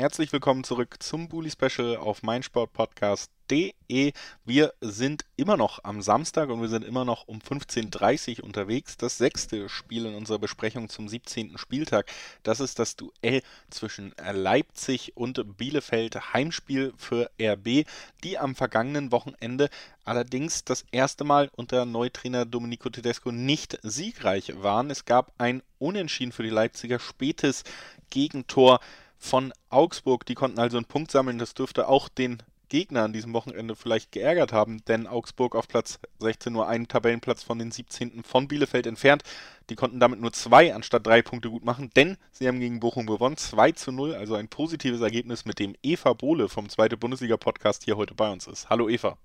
Herzlich willkommen zurück zum Bully Special auf meinsportpodcast.de. Wir sind immer noch am Samstag und wir sind immer noch um 15.30 Uhr unterwegs. Das sechste Spiel in unserer Besprechung zum 17. Spieltag. Das ist das Duell zwischen Leipzig und Bielefeld. Heimspiel für RB, die am vergangenen Wochenende allerdings das erste Mal unter Neutrainer Domenico Tedesco nicht siegreich waren. Es gab ein Unentschieden für die Leipziger spätes Gegentor von Augsburg. Die konnten also einen Punkt sammeln. Das dürfte auch den Gegner an diesem Wochenende vielleicht geärgert haben, denn Augsburg auf Platz 16 nur einen Tabellenplatz von den 17. von Bielefeld entfernt. Die konnten damit nur zwei anstatt drei Punkte gut machen, denn sie haben gegen Bochum gewonnen. 2 zu 0, also ein positives Ergebnis, mit dem Eva Bohle vom Zweite Bundesliga-Podcast hier heute bei uns ist. Hallo Eva.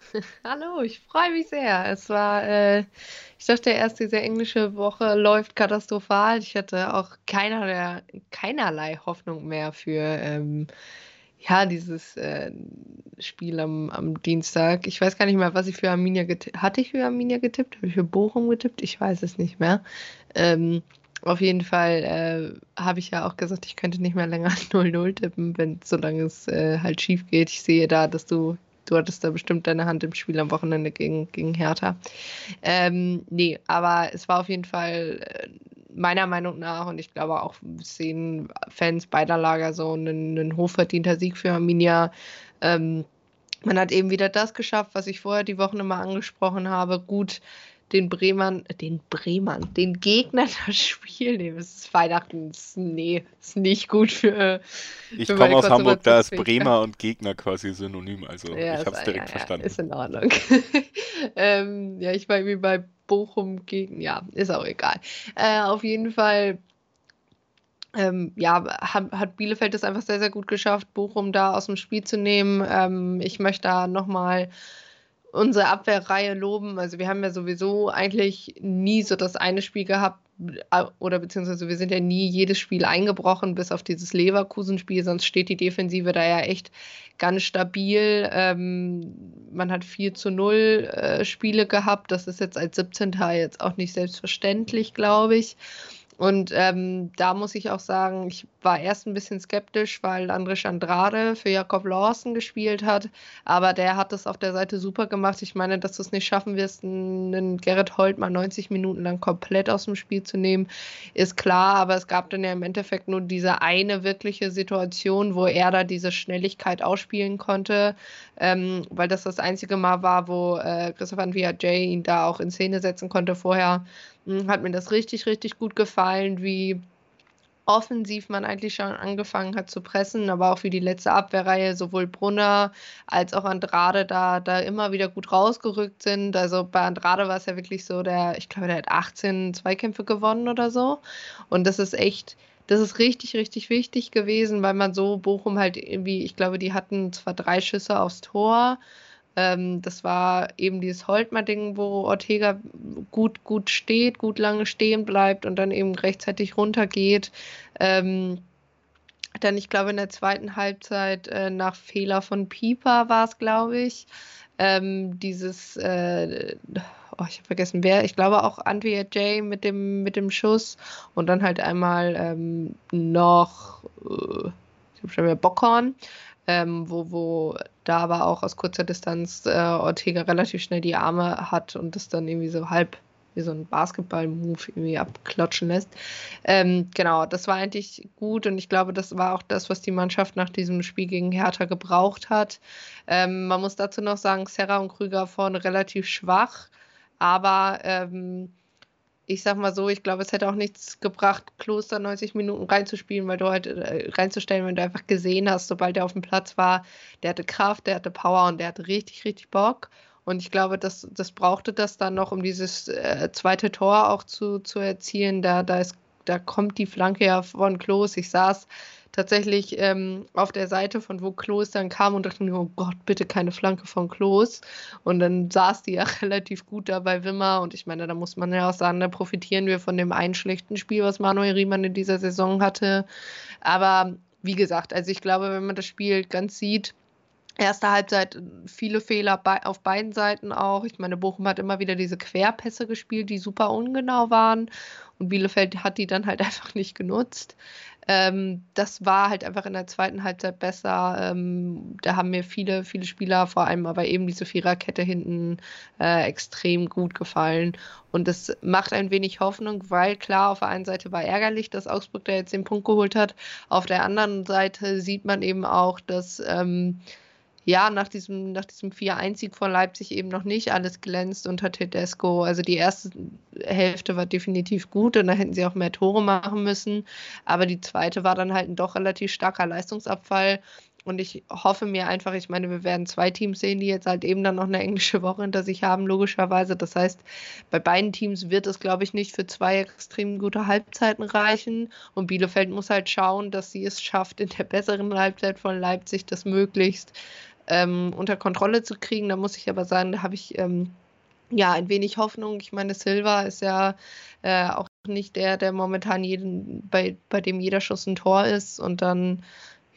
Hallo, ich freue mich sehr. Es war, äh, ich dachte erst, diese englische Woche läuft katastrophal. Ich hatte auch keiner, keinerlei Hoffnung mehr für ähm, ja, dieses äh, Spiel am, am Dienstag. Ich weiß gar nicht mehr, was ich für Arminia getippt Hatte ich für Arminia getippt? Habe ich für Bochum getippt? Ich weiß es nicht mehr. Ähm, auf jeden Fall äh, habe ich ja auch gesagt, ich könnte nicht mehr länger 0-0 tippen, wenn solange es äh, halt schief geht. Ich sehe da, dass du Du hattest da bestimmt deine Hand im Spiel am Wochenende gegen, gegen Hertha. Ähm, nee, aber es war auf jeden Fall äh, meiner Meinung nach und ich glaube auch sehen Fans beider Lager so einen, einen hochverdienter Sieg für Arminia. Ähm, man hat eben wieder das geschafft, was ich vorher die Wochen immer angesprochen habe. Gut den Bremern, den Bremern, den Gegnern das Spiel nehmen. Es ist Weihnachten, ist, nee, ist nicht gut für. Ich komme aus Hamburg, da ist Bremer und Gegner quasi synonym, also ja, ich habe es direkt ja, verstanden. Ist in Ordnung. ähm, ja, ich war irgendwie bei Bochum gegen, ja, ist auch egal. Äh, auf jeden Fall. Ähm, ja, hat, hat, Bielefeld es einfach sehr, sehr gut geschafft, Bochum da aus dem Spiel zu nehmen. Ähm, ich möchte da nochmal unsere Abwehrreihe loben. Also wir haben ja sowieso eigentlich nie so das eine Spiel gehabt, äh, oder beziehungsweise wir sind ja nie jedes Spiel eingebrochen, bis auf dieses Leverkusen-Spiel, sonst steht die Defensive da ja echt ganz stabil. Ähm, man hat 4 zu 0 äh, Spiele gehabt, das ist jetzt als 17. jetzt auch nicht selbstverständlich, glaube ich. Und ähm, da muss ich auch sagen, ich war erst ein bisschen skeptisch, weil Andres Andrade für Jakob Lawson gespielt hat. Aber der hat das auf der Seite super gemacht. Ich meine, dass du es nicht schaffen wirst, einen Gerrit Holt mal 90 Minuten lang komplett aus dem Spiel zu nehmen, ist klar. Aber es gab dann ja im Endeffekt nur diese eine wirkliche Situation, wo er da diese Schnelligkeit ausspielen konnte. Ähm, weil das das einzige Mal war, wo äh, Christopher Jay ihn da auch in Szene setzen konnte. Vorher hat mir das richtig, richtig gut gefallen, wie offensiv man eigentlich schon angefangen hat zu pressen, aber auch wie die letzte Abwehrreihe sowohl Brunner als auch Andrade da, da immer wieder gut rausgerückt sind. Also bei Andrade war es ja wirklich so, der, ich glaube, der hat 18 Zweikämpfe gewonnen oder so. Und das ist echt, das ist richtig, richtig wichtig gewesen, weil man so Bochum halt irgendwie, ich glaube, die hatten zwar drei Schüsse aufs Tor, ähm, das war eben dieses Holtmer-Ding, wo Ortega gut, gut steht, gut lange stehen bleibt und dann eben rechtzeitig runtergeht. Ähm, dann, ich glaube, in der zweiten Halbzeit äh, nach Fehler von Pieper war es, glaube ich. Ähm, dieses, äh, oh, ich habe vergessen, wer, ich glaube auch Andrea J mit dem, mit dem Schuss und dann halt einmal ähm, noch, äh, schon wieder Bockhorn, ähm, wo, wo da aber auch aus kurzer Distanz äh, Ortega relativ schnell die Arme hat und das dann irgendwie so halb wie so ein Basketball-Move irgendwie abklatschen lässt. Ähm, genau, das war eigentlich gut und ich glaube, das war auch das, was die Mannschaft nach diesem Spiel gegen Hertha gebraucht hat. Ähm, man muss dazu noch sagen, Serra und Krüger vorne relativ schwach, aber ähm, ich sag mal so, ich glaube, es hätte auch nichts gebracht, Kloster 90 Minuten reinzuspielen, weil du halt äh, reinzustellen, wenn du einfach gesehen hast, sobald er auf dem Platz war, der hatte Kraft, der hatte Power und der hatte richtig, richtig Bock. Und ich glaube, das, das brauchte das dann noch, um dieses äh, zweite Tor auch zu, zu erzielen. Da, da, ist, da kommt die Flanke ja von Klos. Ich saß tatsächlich ähm, auf der Seite von wo Klos dann kam und dachte mir, oh Gott, bitte keine Flanke von Klos. Und dann saß die ja relativ gut da bei Wimmer. Und ich meine, da muss man ja auch sagen, da profitieren wir von dem einen schlechten Spiel, was Manuel Riemann in dieser Saison hatte. Aber wie gesagt, also ich glaube, wenn man das Spiel ganz sieht, Erste Halbzeit viele Fehler bei, auf beiden Seiten auch. Ich meine, Bochum hat immer wieder diese Querpässe gespielt, die super ungenau waren. Und Bielefeld hat die dann halt einfach nicht genutzt. Ähm, das war halt einfach in der zweiten Halbzeit besser. Ähm, da haben mir viele, viele Spieler, vor allem aber eben diese Viererkette hinten, äh, extrem gut gefallen. Und das macht ein wenig Hoffnung, weil klar, auf der einen Seite war ärgerlich, dass Augsburg da jetzt den Punkt geholt hat. Auf der anderen Seite sieht man eben auch, dass. Ähm, ja, nach diesem, nach diesem 4-1-Sieg von Leipzig eben noch nicht alles glänzt unter Tedesco. Also die erste Hälfte war definitiv gut und da hätten sie auch mehr Tore machen müssen. Aber die zweite war dann halt ein doch relativ starker Leistungsabfall. Und ich hoffe mir einfach, ich meine, wir werden zwei Teams sehen, die jetzt halt eben dann noch eine englische Woche hinter sich haben, logischerweise. Das heißt, bei beiden Teams wird es, glaube ich, nicht für zwei extrem gute Halbzeiten reichen. Und Bielefeld muss halt schauen, dass sie es schafft, in der besseren Halbzeit von Leipzig das möglichst ähm, unter Kontrolle zu kriegen. Da muss ich aber sagen, da habe ich ähm, ja ein wenig Hoffnung. Ich meine, Silva ist ja äh, auch nicht der, der momentan jeden, bei, bei dem jeder Schuss ein Tor ist. Und dann,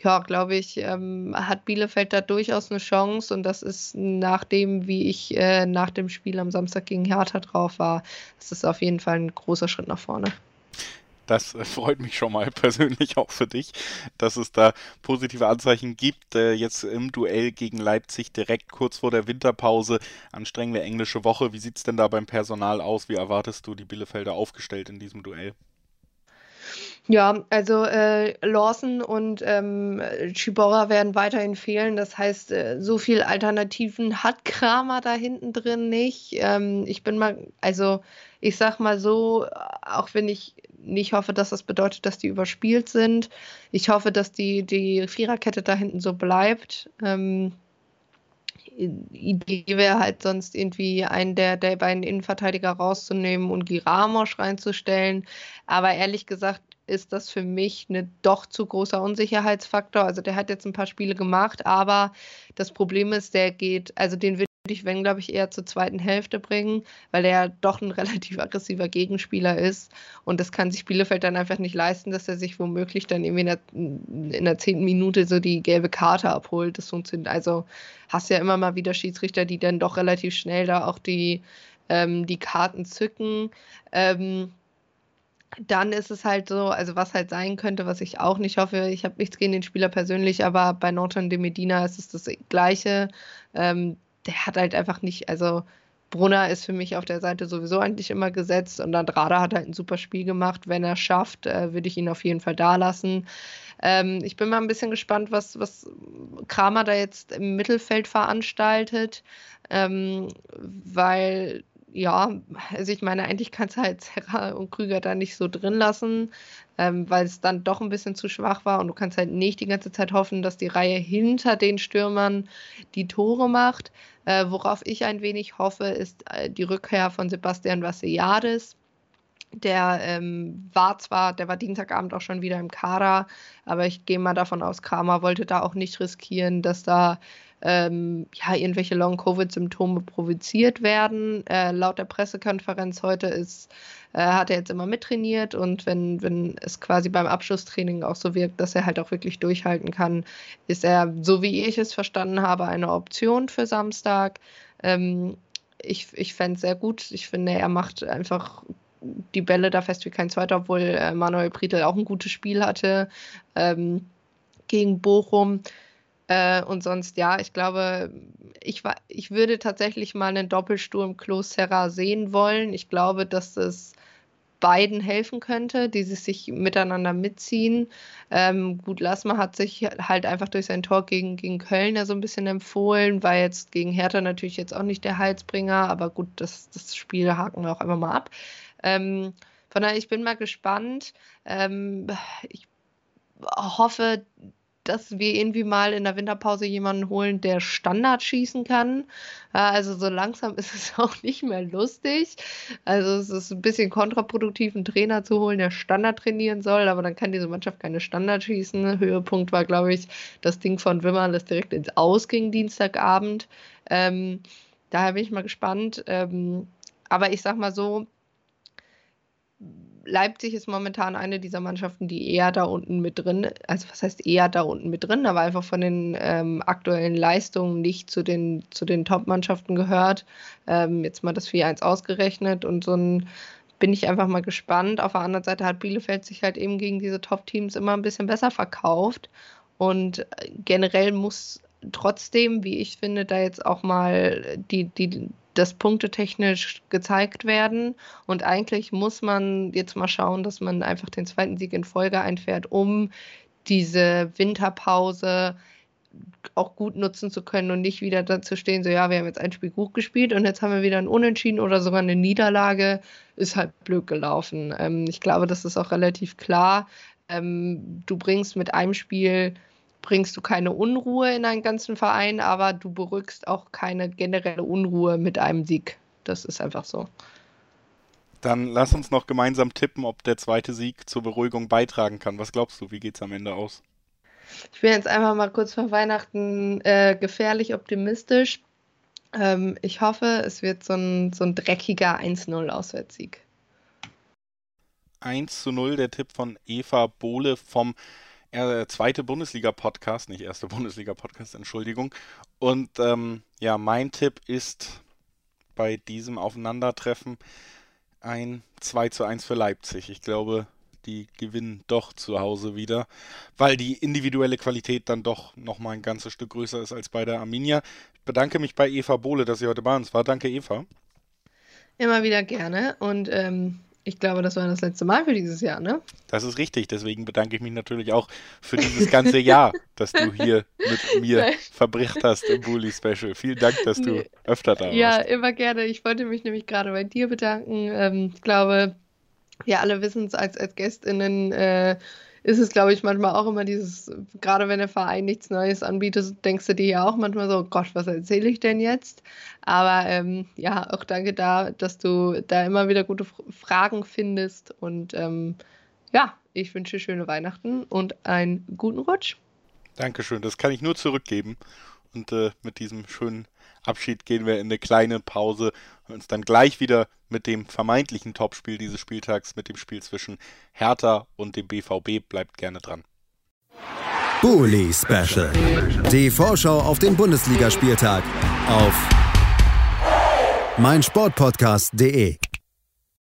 ja, glaube ich, ähm, hat Bielefeld da durchaus eine Chance. Und das ist nach dem, wie ich äh, nach dem Spiel am Samstag gegen Hertha drauf war, das ist auf jeden Fall ein großer Schritt nach vorne. Das äh, freut mich schon mal persönlich auch für dich, dass es da positive Anzeichen gibt. Äh, jetzt im Duell gegen Leipzig direkt kurz vor der Winterpause, anstrengende englische Woche. Wie sieht es denn da beim Personal aus? Wie erwartest du die Bielefelder aufgestellt in diesem Duell? Ja, also äh, Lawson und ähm, Chibora werden weiterhin fehlen. Das heißt, äh, so viel Alternativen hat Kramer da hinten drin nicht. Ähm, ich bin mal, also ich sag mal so, auch wenn ich nicht hoffe, dass das bedeutet, dass die überspielt sind. Ich hoffe, dass die, die Viererkette da hinten so bleibt. Ähm, Idee wäre halt sonst irgendwie einen der, der beiden Innenverteidiger rauszunehmen und Giramos reinzustellen. Aber ehrlich gesagt ist das für mich eine doch zu großer Unsicherheitsfaktor. Also der hat jetzt ein paar Spiele gemacht, aber das Problem ist, der geht, also den wird ich, wenn, glaube ich, eher zur zweiten Hälfte bringen, weil er doch ein relativ aggressiver Gegenspieler ist. Und das kann sich Bielefeld dann einfach nicht leisten, dass er sich womöglich dann irgendwie in der, in der zehnten Minute so die gelbe Karte abholt. Das funktioniert. Also hast ja immer mal wieder Schiedsrichter, die dann doch relativ schnell da auch die, ähm, die Karten zücken. Ähm, dann ist es halt so, also was halt sein könnte, was ich auch nicht hoffe, ich habe nichts gegen den Spieler persönlich, aber bei Norton de Medina ist es das Gleiche. Ähm, der hat halt einfach nicht, also Brunner ist für mich auf der Seite sowieso eigentlich immer gesetzt und Andrada hat halt ein super Spiel gemacht. Wenn er schafft, äh, würde ich ihn auf jeden Fall da lassen. Ähm, ich bin mal ein bisschen gespannt, was, was Kramer da jetzt im Mittelfeld veranstaltet, ähm, weil ja, also ich meine, eigentlich kannst du halt Serra und Krüger da nicht so drin lassen, ähm, weil es dann doch ein bisschen zu schwach war und du kannst halt nicht die ganze Zeit hoffen, dass die Reihe hinter den Stürmern die Tore macht. Äh, worauf ich ein wenig hoffe, ist äh, die Rückkehr von Sebastian Vassiliadis. Der ähm, war zwar, der war Dienstagabend auch schon wieder im Kader, aber ich gehe mal davon aus, Kramer wollte da auch nicht riskieren, dass da ähm, ja, irgendwelche Long-Covid-Symptome provoziert werden. Äh, laut der Pressekonferenz heute ist, äh, hat er jetzt immer mittrainiert und wenn, wenn es quasi beim Abschlusstraining auch so wirkt, dass er halt auch wirklich durchhalten kann, ist er, so wie ich es verstanden habe, eine Option für Samstag. Ähm, ich ich fände es sehr gut. Ich finde, er macht einfach die Bälle da fest wie kein zweiter, obwohl äh, Manuel Prietl auch ein gutes Spiel hatte ähm, gegen Bochum. Äh, und sonst, ja, ich glaube, ich, ich würde tatsächlich mal einen Doppelsturm Klos Serra sehen wollen. Ich glaube, dass es beiden helfen könnte, die sich miteinander mitziehen. Ähm, gut, Lasma hat sich halt einfach durch sein Tor gegen, gegen Köln ja so ein bisschen empfohlen, war jetzt gegen Hertha natürlich jetzt auch nicht der Heilsbringer, aber gut, das, das Spiel haken wir auch einfach mal ab. Ähm, von daher, ich bin mal gespannt. Ähm, ich hoffe, dass wir irgendwie mal in der Winterpause jemanden holen, der Standard schießen kann. Also so langsam ist es auch nicht mehr lustig. Also es ist ein bisschen kontraproduktiv, einen Trainer zu holen, der Standard trainieren soll, aber dann kann diese Mannschaft keine Standard schießen. Höhepunkt war, glaube ich, das Ding von Wimmer, das direkt ins Aus ging Dienstagabend. Ähm, daher bin ich mal gespannt. Ähm, aber ich sag mal so, Leipzig ist momentan eine dieser Mannschaften, die eher da unten mit drin, also was heißt eher da unten mit drin, aber einfach von den ähm, aktuellen Leistungen nicht zu den, zu den Top-Mannschaften gehört. Ähm, jetzt mal das 4-1 ausgerechnet und so ein bin ich einfach mal gespannt. Auf der anderen Seite hat Bielefeld sich halt eben gegen diese Top-Teams immer ein bisschen besser verkauft. Und äh, generell muss trotzdem, wie ich finde, da jetzt auch mal die, die, das punktetechnisch gezeigt werden. Und eigentlich muss man jetzt mal schauen, dass man einfach den zweiten Sieg in Folge einfährt, um diese Winterpause auch gut nutzen zu können und nicht wieder dazu stehen, so ja, wir haben jetzt ein Spiel gut gespielt und jetzt haben wir wieder ein Unentschieden oder sogar eine Niederlage, ist halt blöd gelaufen. Ähm, ich glaube, das ist auch relativ klar. Ähm, du bringst mit einem Spiel bringst du keine Unruhe in einen ganzen Verein, aber du berückst auch keine generelle Unruhe mit einem Sieg. Das ist einfach so. Dann lass uns noch gemeinsam tippen, ob der zweite Sieg zur Beruhigung beitragen kann. Was glaubst du, wie geht es am Ende aus? Ich bin jetzt einfach mal kurz vor Weihnachten äh, gefährlich optimistisch. Ähm, ich hoffe, es wird so ein, so ein dreckiger 1-0 Auswärtssieg. 1 zu 0, der Tipp von Eva Bohle vom äh, zweite Bundesliga-Podcast, nicht erste Bundesliga-Podcast, Entschuldigung. Und ähm, ja, mein Tipp ist bei diesem Aufeinandertreffen ein 2 zu 1 für Leipzig. Ich glaube, die gewinnen doch zu Hause wieder, weil die individuelle Qualität dann doch nochmal ein ganzes Stück größer ist als bei der Arminia. Ich bedanke mich bei Eva Bohle, dass sie heute bei uns war. Danke, Eva. Immer wieder gerne und ähm, ich glaube, das war das letzte Mal für dieses Jahr, ne? Das ist richtig. Deswegen bedanke ich mich natürlich auch für dieses ganze Jahr, das du hier mit mir Nein. verbracht hast im Bully Special. Vielen Dank, dass du nee. öfter da warst. Ja, immer gerne. Ich wollte mich nämlich gerade bei dir bedanken. Ähm, ich glaube, wir alle wissen es als, als GästInnen, äh, ist es, glaube ich, manchmal auch immer dieses, gerade wenn der Verein nichts Neues anbietet, denkst du dir ja auch manchmal so, Gott, was erzähle ich denn jetzt? Aber ähm, ja, auch danke da, dass du da immer wieder gute Fragen findest und ähm, ja, ich wünsche schöne Weihnachten und einen guten Rutsch. Dankeschön, das kann ich nur zurückgeben. Und äh, mit diesem schönen Abschied gehen wir in eine kleine Pause und uns dann gleich wieder mit dem vermeintlichen Topspiel dieses Spieltags, mit dem Spiel zwischen Hertha und dem BVB. Bleibt gerne dran. Bully Special. Die Vorschau auf den Bundesligaspieltag auf meinsportpodcast.de.